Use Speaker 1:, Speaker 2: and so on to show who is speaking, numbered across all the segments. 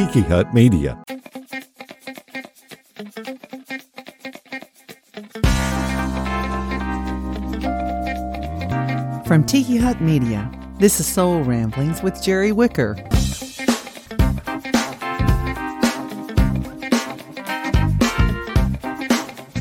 Speaker 1: Tiki Hut Media.
Speaker 2: From Tiki Hut Media, this is Soul Ramblings with Jerry Wicker.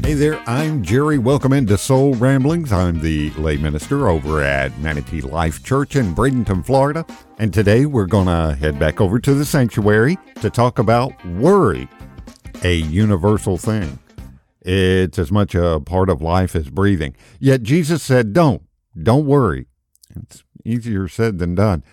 Speaker 1: Hey there, I'm Jerry. Welcome into Soul Ramblings. I'm the lay minister over at Manatee Life Church in Bradenton, Florida. And today we're going to head back over to the sanctuary to talk about worry, a universal thing. It's as much a part of life as breathing. Yet Jesus said, don't, don't worry. It's easier said than done.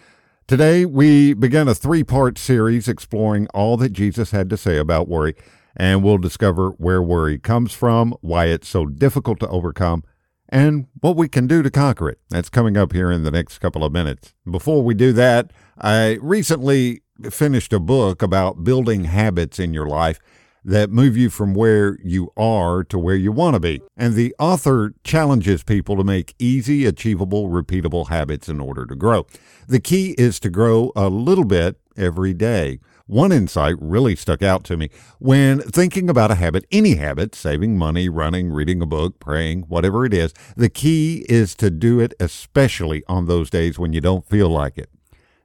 Speaker 1: Today we begin a three part series exploring all that Jesus had to say about worry and we'll discover where worry comes from, why it's so difficult to overcome, and what we can do to conquer it. That's coming up here in the next couple of minutes. Before we do that, I recently finished a book about building habits in your life that move you from where you are to where you want to be. And the author challenges people to make easy, achievable, repeatable habits in order to grow. The key is to grow a little bit every day. One insight really stuck out to me when thinking about a habit, any habit, saving money, running, reading a book, praying, whatever it is, the key is to do it especially on those days when you don't feel like it.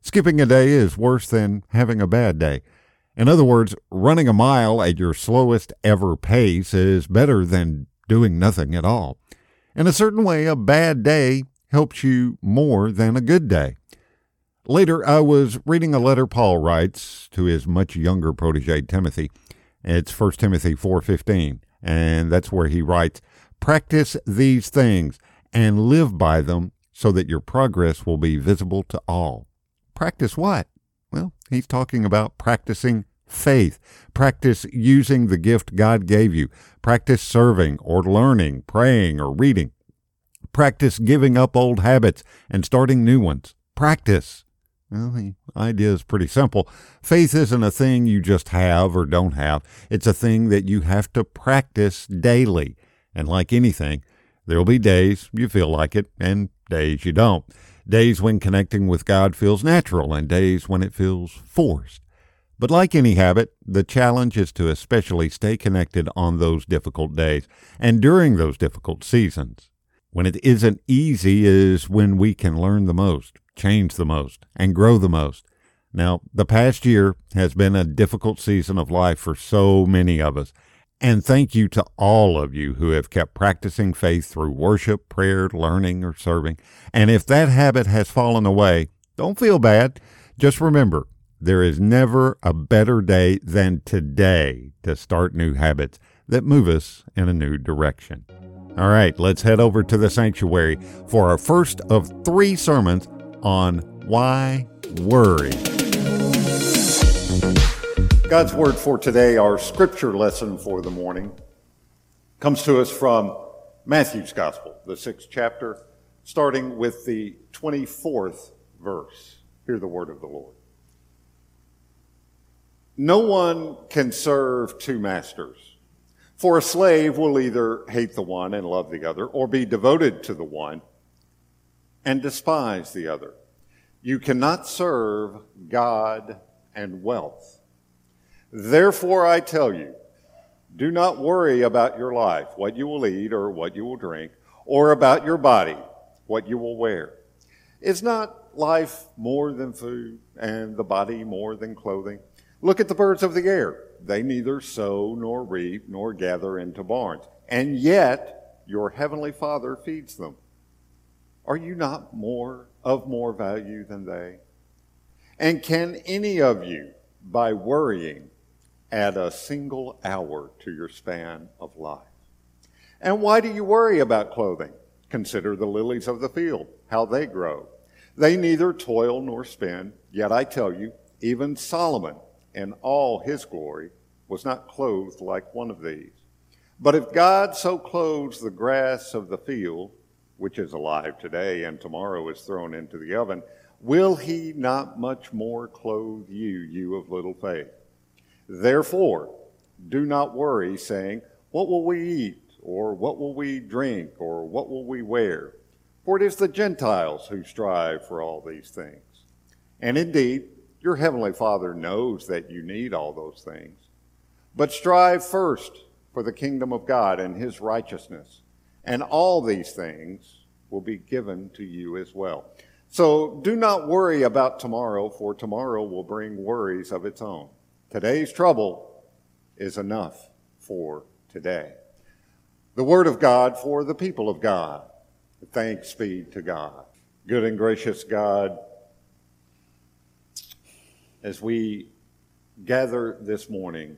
Speaker 1: Skipping a day is worse than having a bad day. In other words, running a mile at your slowest ever pace is better than doing nothing at all. In a certain way, a bad day helps you more than a good day. Later, I was reading a letter Paul writes to his much younger protege Timothy. It's 1 Timothy 4:15, and that's where he writes, "Practice these things and live by them so that your progress will be visible to all." Practice what? Well, he's talking about practicing faith. Practice using the gift God gave you. Practice serving or learning, praying or reading. Practice giving up old habits and starting new ones. Practice. Well, the idea is pretty simple. Faith isn't a thing you just have or don't have. It's a thing that you have to practice daily. And like anything, there'll be days you feel like it and days you don't. Days when connecting with God feels natural and days when it feels forced. But like any habit, the challenge is to especially stay connected on those difficult days and during those difficult seasons. When it isn't easy is when we can learn the most change the most, and grow the most. Now, the past year has been a difficult season of life for so many of us. And thank you to all of you who have kept practicing faith through worship, prayer, learning, or serving. And if that habit has fallen away, don't feel bad. Just remember, there is never a better day than today to start new habits that move us in a new direction. All right, let's head over to the sanctuary for our first of three sermons on why worry. God's word for today, our scripture lesson for the morning, comes to us from Matthew's Gospel, the sixth chapter, starting with the 24th verse. Hear the word of the Lord. No one can serve two masters. For a slave will either hate the one and love the other, or be devoted to the one and despise the other. You cannot serve God and wealth. Therefore, I tell you, do not worry about your life, what you will eat or what you will drink, or about your body, what you will wear. Is not life more than food, and the body more than clothing? Look at the birds of the air. They neither sow nor reap nor gather into barns, and yet your heavenly Father feeds them. Are you not more of more value than they? And can any of you, by worrying, add a single hour to your span of life? And why do you worry about clothing? Consider the lilies of the field, how they grow. They neither toil nor spin, yet I tell you, even Solomon in all his glory was not clothed like one of these. But if God so clothes the grass of the field, which is alive today and tomorrow is thrown into the oven, will he not much more clothe you, you of little faith? Therefore, do not worry, saying, What will we eat? Or what will we drink? Or what will we wear? For it is the Gentiles who strive for all these things. And indeed, Your Heavenly Father knows that you need all those things. But strive first for the kingdom of God and His righteousness, and all these things will be given to you as well. So do not worry about tomorrow, for tomorrow will bring worries of its own. Today's trouble is enough for today. The Word of God for the people of God. Thanks be to God. Good and gracious God, as we gather this morning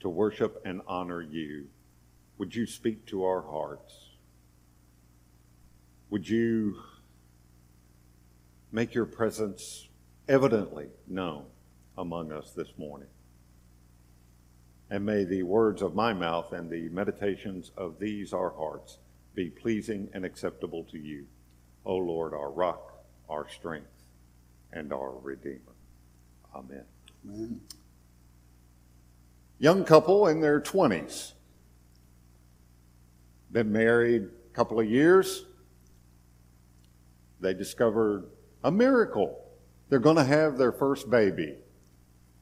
Speaker 1: to worship and honor you, would you speak to our hearts? Would you make your presence evidently known among us this morning? And may the words of my mouth and the meditations of these our hearts be pleasing and acceptable to you, O Lord, our rock, our strength, and our Redeemer. Amen. Amen. Young couple in their 20s. Been married a couple of years. They discovered a miracle. They're going to have their first baby.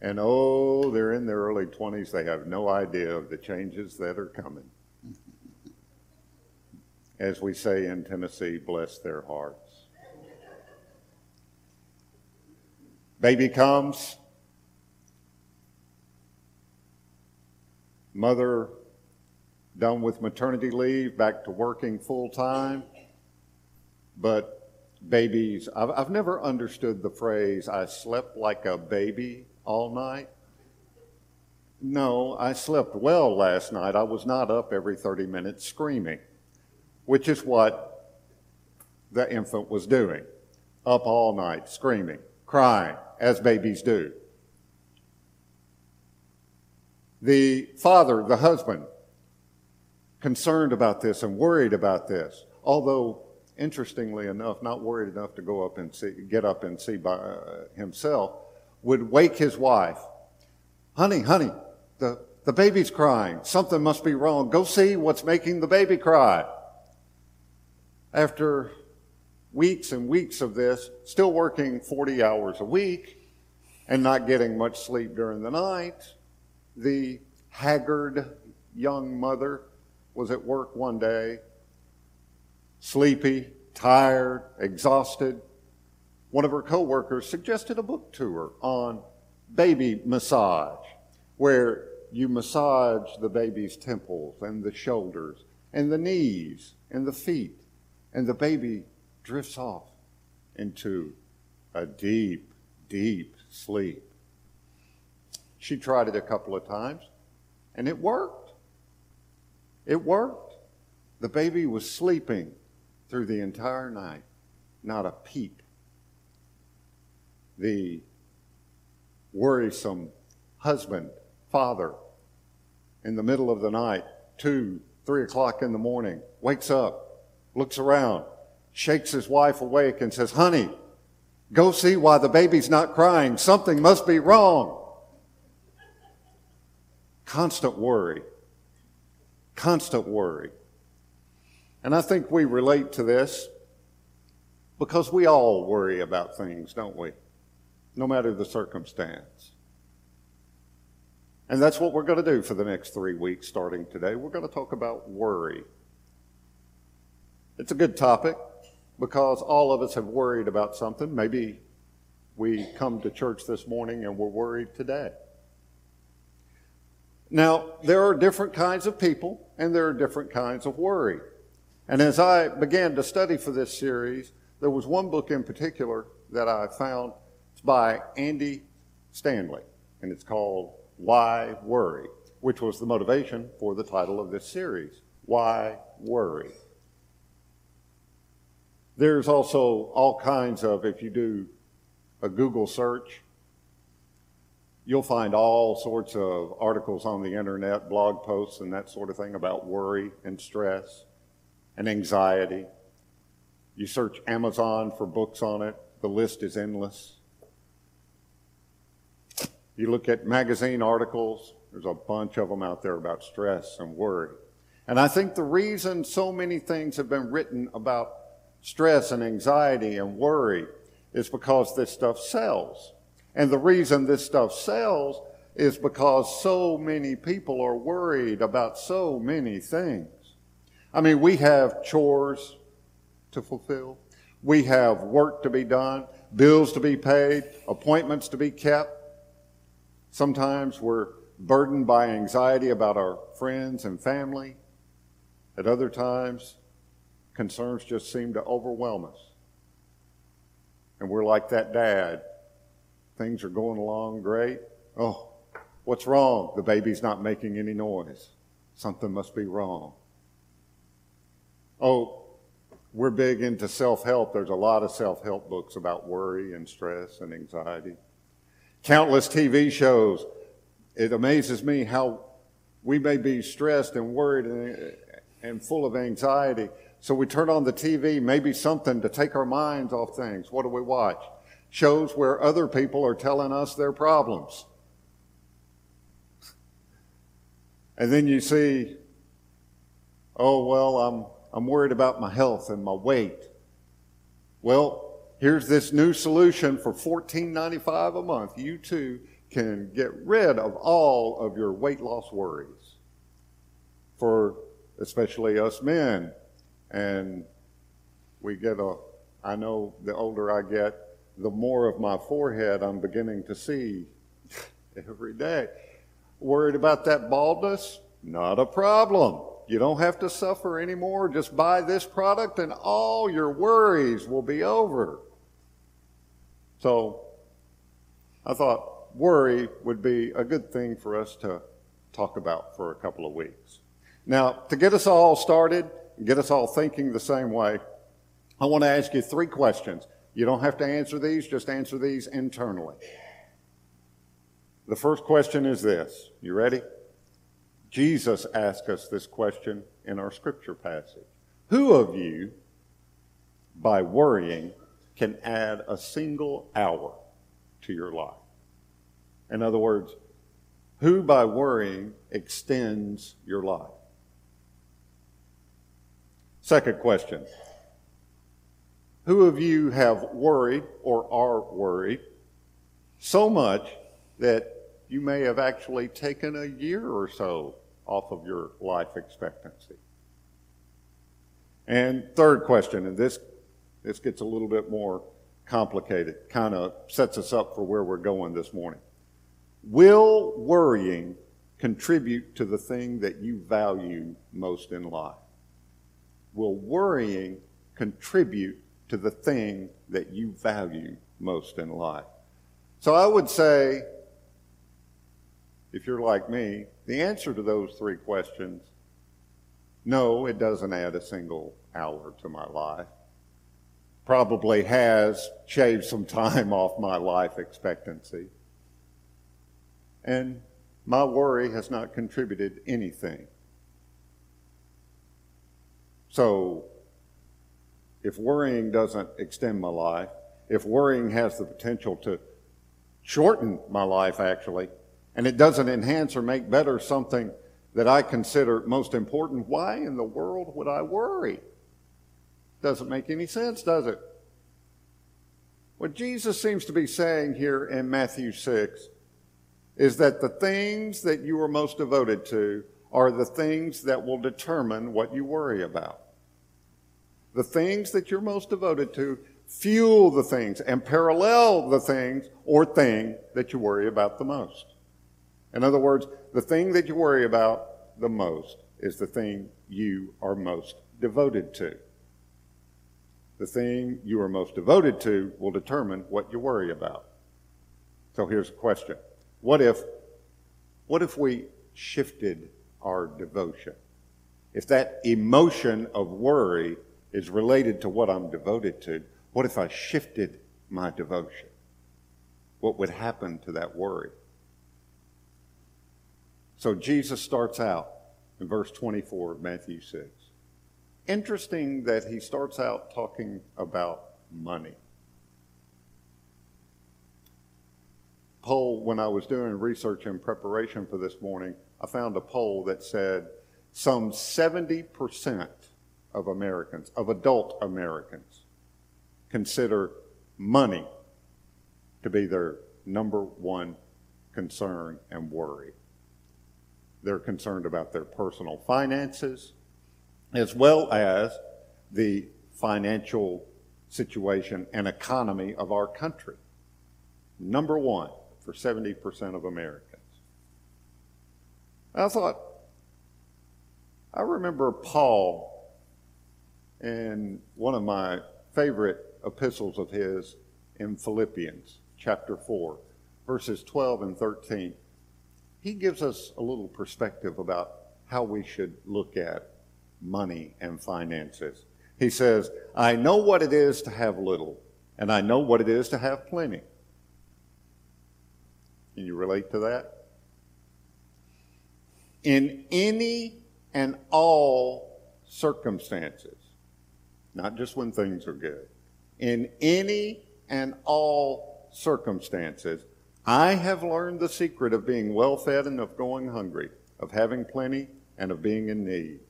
Speaker 1: And oh, they're in their early 20s. They have no idea of the changes that are coming. As we say in Tennessee, bless their hearts. Baby comes. Mother done with maternity leave, back to working full time. But babies, I've, I've never understood the phrase, I slept like a baby all night. No, I slept well last night. I was not up every 30 minutes screaming, which is what the infant was doing. Up all night, screaming, crying as babies do. The father, the husband, concerned about this and worried about this, although interestingly enough, not worried enough to go up and see, get up and see by uh, himself, would wake his wife. Honey, honey, the, the baby's crying. Something must be wrong. Go see what's making the baby cry. After weeks and weeks of this, still working 40 hours a week and not getting much sleep during the night. The haggard young mother was at work one day, sleepy, tired, exhausted. One of her coworkers suggested a book to her on baby massage, where you massage the baby's temples and the shoulders and the knees and the feet, and the baby drifts off into a deep, deep sleep. She tried it a couple of times, and it worked. It worked. The baby was sleeping through the entire night, not a peep. The worrisome husband, father, in the middle of the night, two, three o'clock in the morning, wakes up, looks around, shakes his wife awake and says, Honey, go see why the baby's not crying. Something must be wrong. Constant worry. Constant worry. And I think we relate to this because we all worry about things, don't we? No matter the circumstance. And that's what we're going to do for the next three weeks starting today. We're going to talk about worry. It's a good topic because all of us have worried about something. Maybe we come to church this morning and we're worried today. Now, there are different kinds of people and there are different kinds of worry. And as I began to study for this series, there was one book in particular that I found. It's by Andy Stanley, and it's called Why Worry, which was the motivation for the title of this series Why Worry? There's also all kinds of, if you do a Google search, you'll find all sorts of articles on the internet, blog posts, and that sort of thing about worry and stress and anxiety. You search Amazon for books on it, the list is endless. You look at magazine articles, there's a bunch of them out there about stress and worry. And I think the reason so many things have been written about stress and anxiety and worry is because this stuff sells. And the reason this stuff sells is because so many people are worried about so many things. I mean, we have chores to fulfill. We have work to be done, bills to be paid, appointments to be kept. Sometimes we're burdened by anxiety about our friends and family. At other times, concerns just seem to overwhelm us. And we're like that dad. Things are going along great. Oh, what's wrong? The baby's not making any noise. Something must be wrong. Oh, we're big into self help. There's a lot of self help books about worry and stress and anxiety. Countless TV shows. It amazes me how we may be stressed and worried and, and full of anxiety. So we turn on the TV, maybe something to take our minds off things. What do we watch? Shows where other people are telling us their problems. And then you see, oh, well, I'm I'm worried about my health and my weight. Well, here's this new solution for $14.95 a month. You too can get rid of all of your weight loss worries. For especially us men. And we get a, I know the older I get, the more of my forehead I'm beginning to see every day. Worried about that baldness? Not a problem. You don't have to suffer anymore. Just buy this product and all your worries will be over. So I thought worry would be a good thing for us to talk about for a couple of weeks. Now, to get us all started, get us all thinking the same way, I want to ask you three questions. You don't have to answer these, just answer these internally. The first question is this. You ready? Jesus asked us this question in our scripture passage Who of you, by worrying, can add a single hour to your life? In other words, who by worrying extends your life? Second question Who of you have worried or are worried so much that you may have actually taken a year or so off of your life expectancy. And third question, and this, this gets a little bit more complicated, kind of sets us up for where we're going this morning. Will worrying contribute to the thing that you value most in life? Will worrying contribute to the thing that you value most in life? So I would say if you're like me, the answer to those three questions no, it doesn't add a single hour to my life. Probably has shaved some time off my life expectancy. And my worry has not contributed anything. So, if worrying doesn't extend my life, if worrying has the potential to shorten my life, actually, and it doesn't enhance or make better something that I consider most important, why in the world would I worry? Doesn't make any sense, does it? What Jesus seems to be saying here in Matthew 6 is that the things that you are most devoted to are the things that will determine what you worry about. The things that you're most devoted to fuel the things and parallel the things or thing that you worry about the most. In other words, the thing that you worry about the most is the thing you are most devoted to. The thing you are most devoted to will determine what you worry about. So here's a question. What if what if we shifted our devotion? If that emotion of worry is related to what I'm devoted to, what if I shifted my devotion? What would happen to that worry? So Jesus starts out in verse 24 of Matthew 6. Interesting that he starts out talking about money. Poll, when I was doing research in preparation for this morning, I found a poll that said some 70% of Americans, of adult Americans, consider money to be their number one concern and worry. They're concerned about their personal finances as well as the financial situation and economy of our country. Number one for 70% of Americans. I thought, I remember Paul in one of my favorite epistles of his in Philippians chapter 4, verses 12 and 13. He gives us a little perspective about how we should look at money and finances. He says, I know what it is to have little, and I know what it is to have plenty. Can you relate to that? In any and all circumstances, not just when things are good, in any and all circumstances, I have learned the secret of being well fed and of going hungry, of having plenty and of being in need.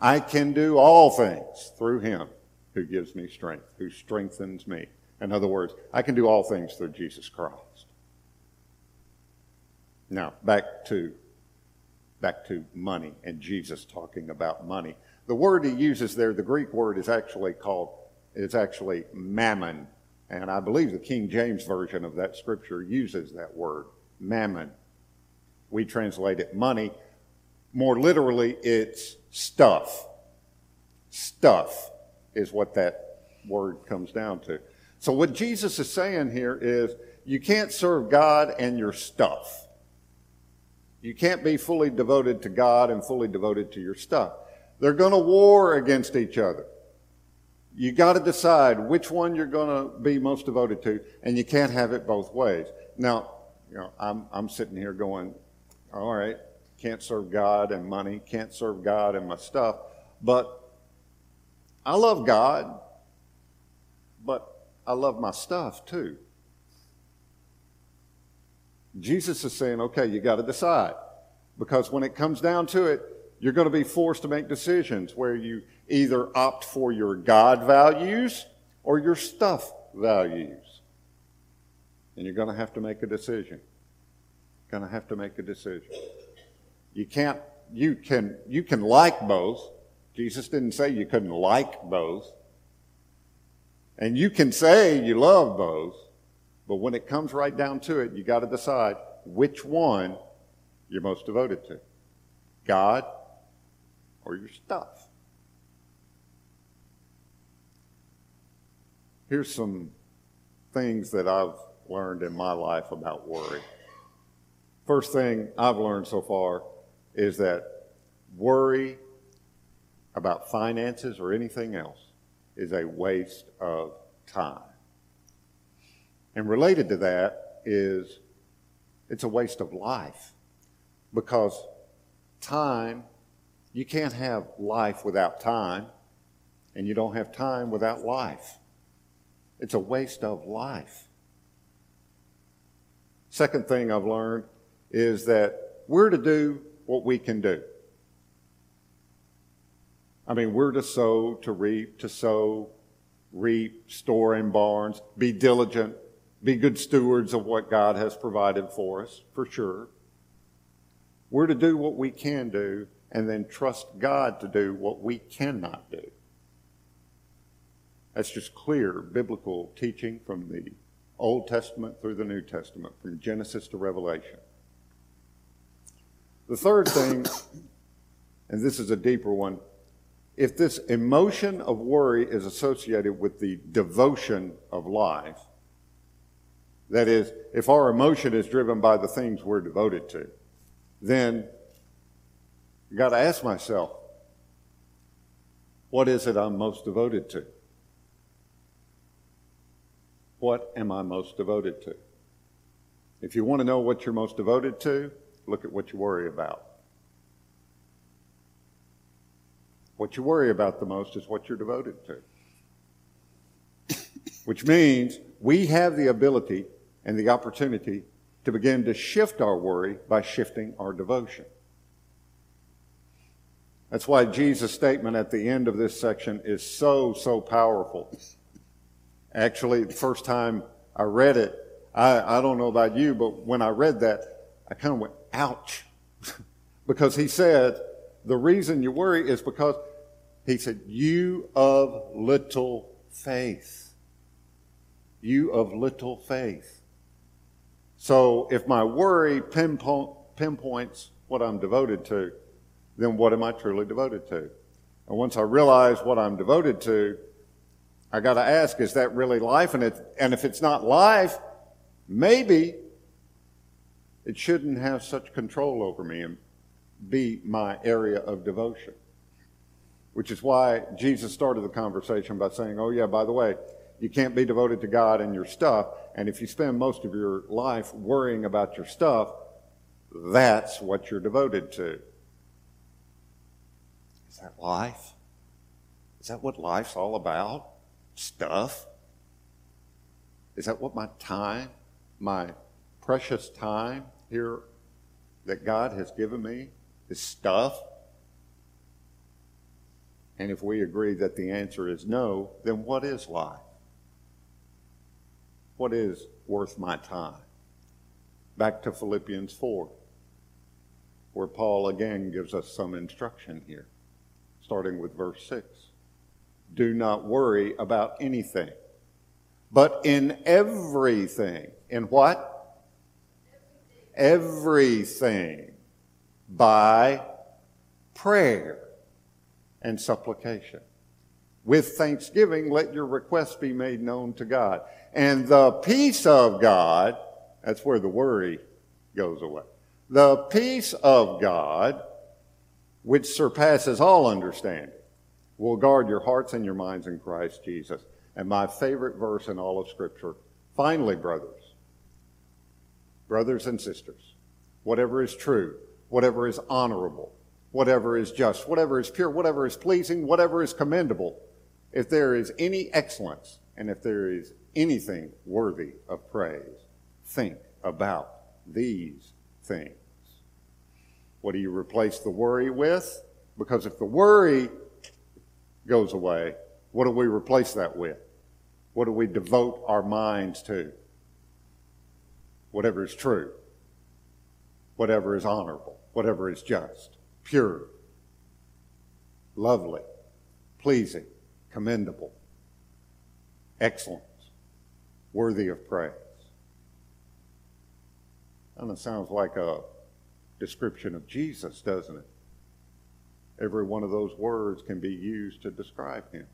Speaker 1: I can do all things through him who gives me strength, who strengthens me. In other words, I can do all things through Jesus Christ. Now, back to back to money and Jesus talking about money. The word he uses there, the Greek word is actually called it's actually mammon. And I believe the King James version of that scripture uses that word, mammon. We translate it money. More literally, it's stuff. Stuff is what that word comes down to. So, what Jesus is saying here is you can't serve God and your stuff. You can't be fully devoted to God and fully devoted to your stuff. They're going to war against each other. You got to decide which one you're going to be most devoted to, and you can't have it both ways. Now, you know, I'm, I'm sitting here going, all right, can't serve God and money, can't serve God and my stuff. But I love God, but I love my stuff too. Jesus is saying, okay, you got to decide. Because when it comes down to it, you're going to be forced to make decisions where you either opt for your God values or your stuff values. And you're going to have to make a decision. Going to have to make a decision. You can't, you can, you can like both. Jesus didn't say you couldn't like both. And you can say you love both, but when it comes right down to it, you got to decide which one you're most devoted to God or your stuff. Here's some things that I've learned in my life about worry. First thing I've learned so far is that worry about finances or anything else is a waste of time. And related to that is it's a waste of life because time, you can't have life without time, and you don't have time without life. It's a waste of life. Second thing I've learned is that we're to do what we can do. I mean, we're to sow, to reap, to sow, reap, store in barns, be diligent, be good stewards of what God has provided for us, for sure. We're to do what we can do and then trust God to do what we cannot do. That's just clear biblical teaching from the Old Testament through the New Testament, from Genesis to Revelation. The third thing, and this is a deeper one, if this emotion of worry is associated with the devotion of life, that is, if our emotion is driven by the things we're devoted to, then you got to ask myself, what is it I'm most devoted to? What am I most devoted to? If you want to know what you're most devoted to, look at what you worry about. What you worry about the most is what you're devoted to. Which means we have the ability and the opportunity to begin to shift our worry by shifting our devotion. That's why Jesus' statement at the end of this section is so, so powerful. Actually, the first time I read it, I, I don't know about you, but when I read that, I kind of went, ouch. because he said, the reason you worry is because he said, you of little faith. You of little faith. So if my worry pinpoint, pinpoints what I'm devoted to, then what am I truly devoted to? And once I realize what I'm devoted to, I got to ask, is that really life? And, it, and if it's not life, maybe it shouldn't have such control over me and be my area of devotion. Which is why Jesus started the conversation by saying, Oh, yeah, by the way, you can't be devoted to God and your stuff. And if you spend most of your life worrying about your stuff, that's what you're devoted to. Is that life? Is that what life's all about? Stuff? Is that what my time, my precious time here that God has given me is stuff? And if we agree that the answer is no, then what is life? What is worth my time? Back to Philippians 4, where Paul again gives us some instruction here, starting with verse 6. Do not worry about anything, but in everything. In what? Everything. By prayer and supplication. With thanksgiving, let your requests be made known to God. And the peace of God, that's where the worry goes away. The peace of God, which surpasses all understanding, will guard your hearts and your minds in Christ Jesus. And my favorite verse in all of Scripture finally, brothers, brothers and sisters, whatever is true, whatever is honorable, whatever is just, whatever is pure, whatever is pleasing, whatever is commendable, if there is any excellence and if there is anything worthy of praise, think about these things. What do you replace the worry with? Because if the worry goes away, what do we replace that with? What do we devote our minds to? Whatever is true, whatever is honorable, whatever is just, pure, lovely, pleasing, commendable, excellent, worthy of praise. And it sounds like a description of Jesus, doesn't it? Every one of those words can be used to describe him.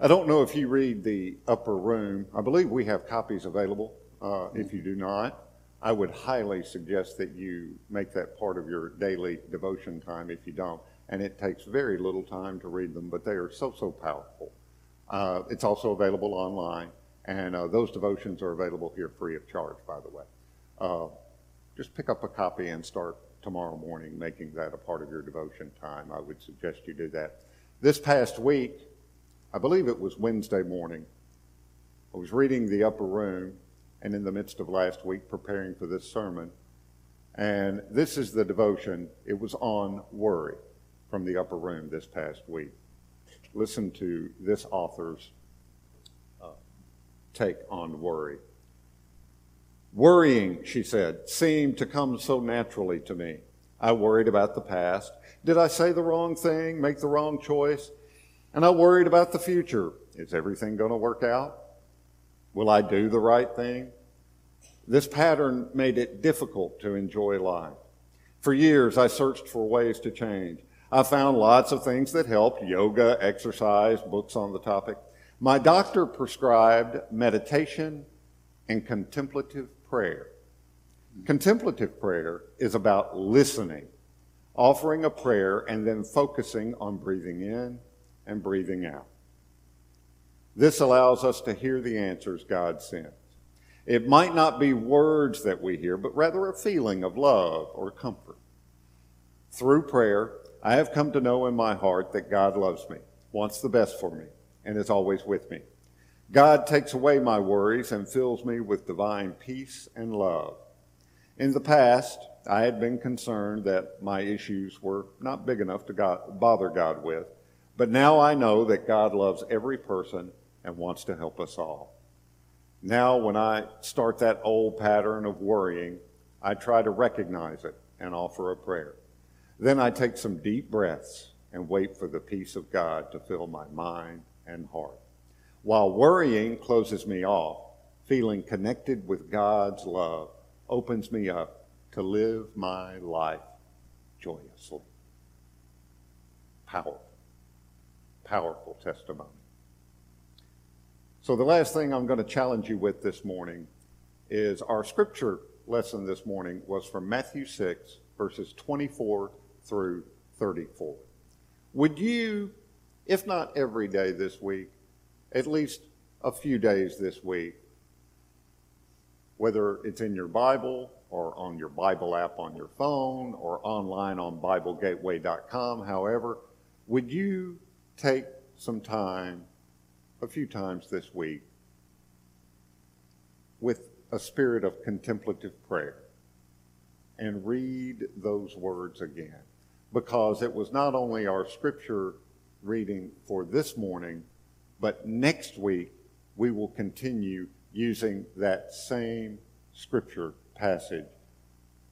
Speaker 1: I don't know if you read the upper room. I believe we have copies available. Uh, if you do not, I would highly suggest that you make that part of your daily devotion time if you don't. And it takes very little time to read them, but they are so, so powerful. Uh, it's also available online, and uh, those devotions are available here free of charge, by the way. Uh, just pick up a copy and start tomorrow morning making that a part of your devotion time. I would suggest you do that. This past week, I believe it was Wednesday morning, I was reading the upper room and in the midst of last week preparing for this sermon. And this is the devotion. It was on worry from the upper room this past week. Listen to this author's uh, take on worry. Worrying, she said, seemed to come so naturally to me. I worried about the past. Did I say the wrong thing, make the wrong choice? And I worried about the future. Is everything going to work out? Will I do the right thing? This pattern made it difficult to enjoy life. For years, I searched for ways to change. I found lots of things that helped yoga, exercise, books on the topic. My doctor prescribed meditation and contemplative prayer. Contemplative prayer is about listening, offering a prayer, and then focusing on breathing in and breathing out. This allows us to hear the answers God sends. It might not be words that we hear, but rather a feeling of love or comfort. Through prayer, I have come to know in my heart that God loves me, wants the best for me, and is always with me. God takes away my worries and fills me with divine peace and love. In the past, I had been concerned that my issues were not big enough to God, bother God with, but now I know that God loves every person and wants to help us all. Now, when I start that old pattern of worrying, I try to recognize it and offer a prayer. Then I take some deep breaths and wait for the peace of God to fill my mind and heart. While worrying closes me off, feeling connected with God's love opens me up to live my life joyously. Powerful, powerful testimony. So, the last thing I'm going to challenge you with this morning is our scripture lesson this morning was from Matthew 6, verses 24 through 34. Would you, if not every day this week, at least a few days this week, whether it's in your Bible or on your Bible app on your phone or online on BibleGateway.com, however, would you take some time, a few times this week, with a spirit of contemplative prayer and read those words again? Because it was not only our scripture reading for this morning, but next week we will continue using that same scripture passage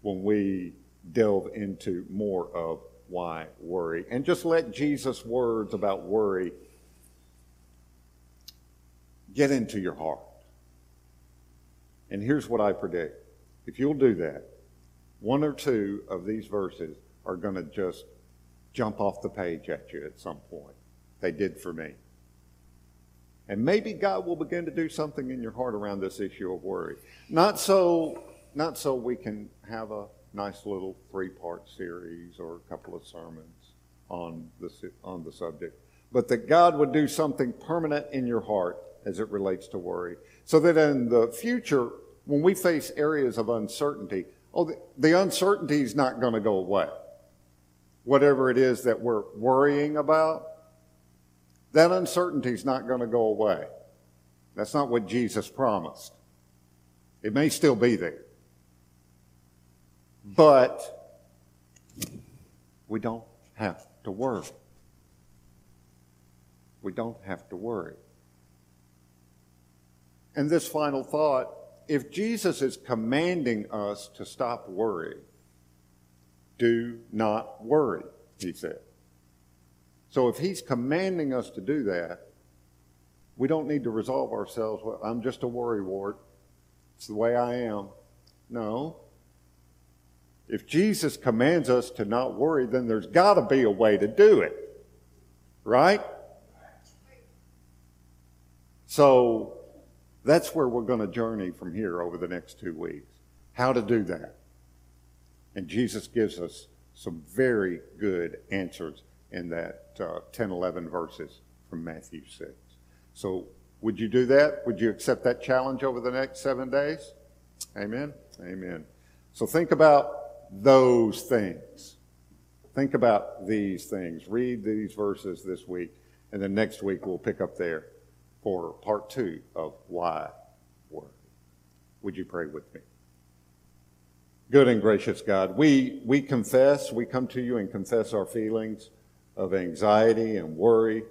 Speaker 1: when we delve into more of why worry. And just let Jesus' words about worry get into your heart. And here's what I predict if you'll do that, one or two of these verses are going to just jump off the page at you at some point. They did for me. And maybe God will begin to do something in your heart around this issue of worry. Not so, not so we can have a nice little three-part series or a couple of sermons on the, on the subject, but that God would do something permanent in your heart as it relates to worry. So that in the future, when we face areas of uncertainty, oh, the, the uncertainty is not going to go away. Whatever it is that we're worrying about, that uncertainty is not going to go away. That's not what Jesus promised. It may still be there. But we don't have to worry. We don't have to worry. And this final thought if Jesus is commanding us to stop worrying, do not worry, he said. So if he's commanding us to do that, we don't need to resolve ourselves, well, I'm just a worrywart. It's the way I am. No. If Jesus commands us to not worry, then there's got to be a way to do it. Right? So that's where we're going to journey from here over the next two weeks. How to do that. And Jesus gives us some very good answers in that uh, 10, 11 verses from Matthew 6. So, would you do that? Would you accept that challenge over the next seven days? Amen? Amen. So, think about those things. Think about these things. Read these verses this week, and then next week we'll pick up there for part two of Why Worry. Would you pray with me? Good and gracious God, we, we confess, we come to you and confess our feelings of anxiety and worry.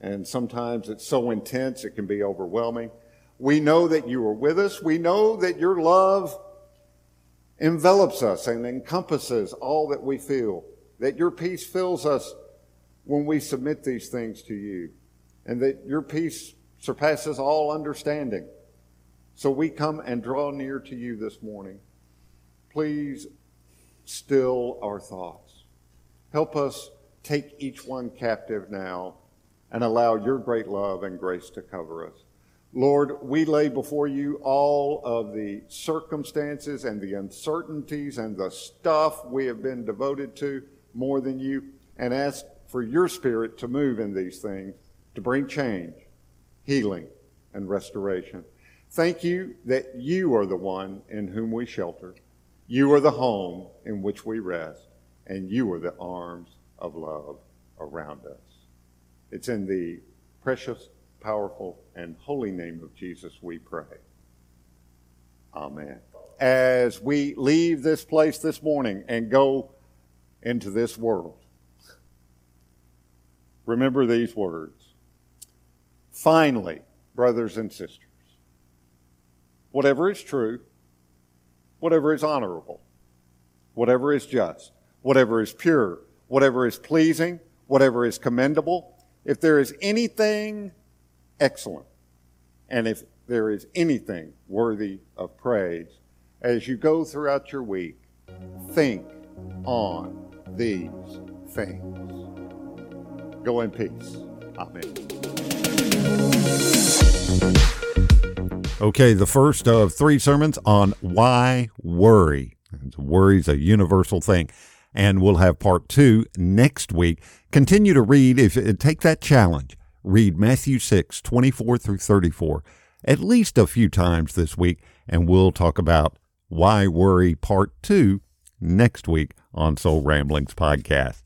Speaker 1: And sometimes it's so intense, it can be overwhelming. We know that you are with us. We know that your love envelops us and encompasses all that we feel, that your peace fills us when we submit these things to you, and that your peace surpasses all understanding. So we come and draw near to you this morning. Please still our thoughts. Help us take each one captive now and allow your great love and grace to cover us. Lord, we lay before you all of the circumstances and the uncertainties and the stuff we have been devoted to more than you and ask for your spirit to move in these things to bring change, healing, and restoration. Thank you that you are the one in whom we shelter. You are the home in which we rest, and you are the arms of love around us. It's in the precious, powerful, and holy name of Jesus we pray. Amen. As we leave this place this morning and go into this world, remember these words. Finally, brothers and sisters, whatever is true, whatever is honorable, whatever is just, whatever is pure, whatever is pleasing, whatever is commendable, if there is anything excellent, and if there is anything worthy of praise, as you go throughout your week, think on these things. Go in peace. Amen. Okay, the first of three sermons on why worry. Worry is a universal thing. And we'll have part two next week. Continue to read, if uh, take that challenge, read Matthew 6, 24 through 34, at least a few times this week, and we'll talk about why worry part two next week on Soul Ramblings podcast.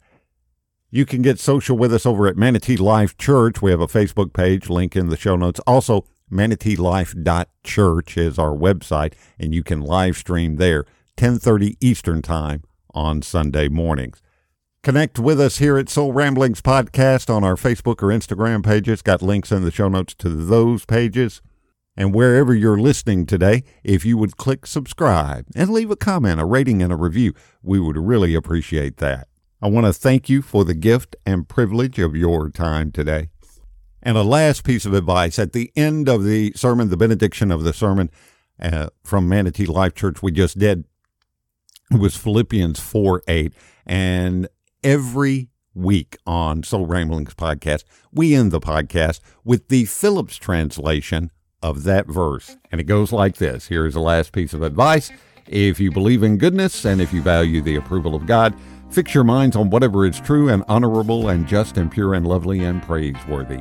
Speaker 1: You can get social with us over at Manatee Life Church. We have a Facebook page, link in the show notes. Also, manateelife.church is our website, and you can live stream there 10:30 Eastern Time on Sunday mornings. Connect with us here at Soul Ramblings Podcast on our Facebook or Instagram pages. Got links in the show notes to those pages. And wherever you're listening today, if you would click subscribe and leave a comment, a rating, and a review, we would really appreciate that. I want to thank you for the gift and privilege of your time today. And a last piece of advice at the end of the sermon, the benediction of the sermon uh, from Manatee Life Church we just did, was Philippians 4 8. And every week on Soul Ramblings podcast, we end the podcast with the Phillips translation of that verse. And it goes like this Here is the last piece of advice. If you believe in goodness and if you value the approval of God, fix your minds on whatever is true and honorable and just and pure and lovely and praiseworthy.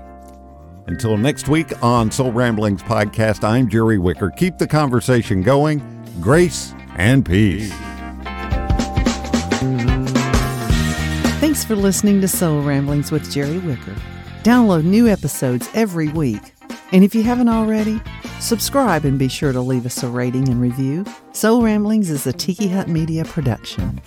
Speaker 1: Until next week on Soul Ramblings Podcast, I'm Jerry Wicker. Keep the conversation going. Grace and peace.
Speaker 2: Thanks for listening to Soul Ramblings with Jerry Wicker. Download new episodes every week. And if you haven't already, subscribe and be sure to leave us a rating and review. Soul Ramblings is a Tiki Hut Media production.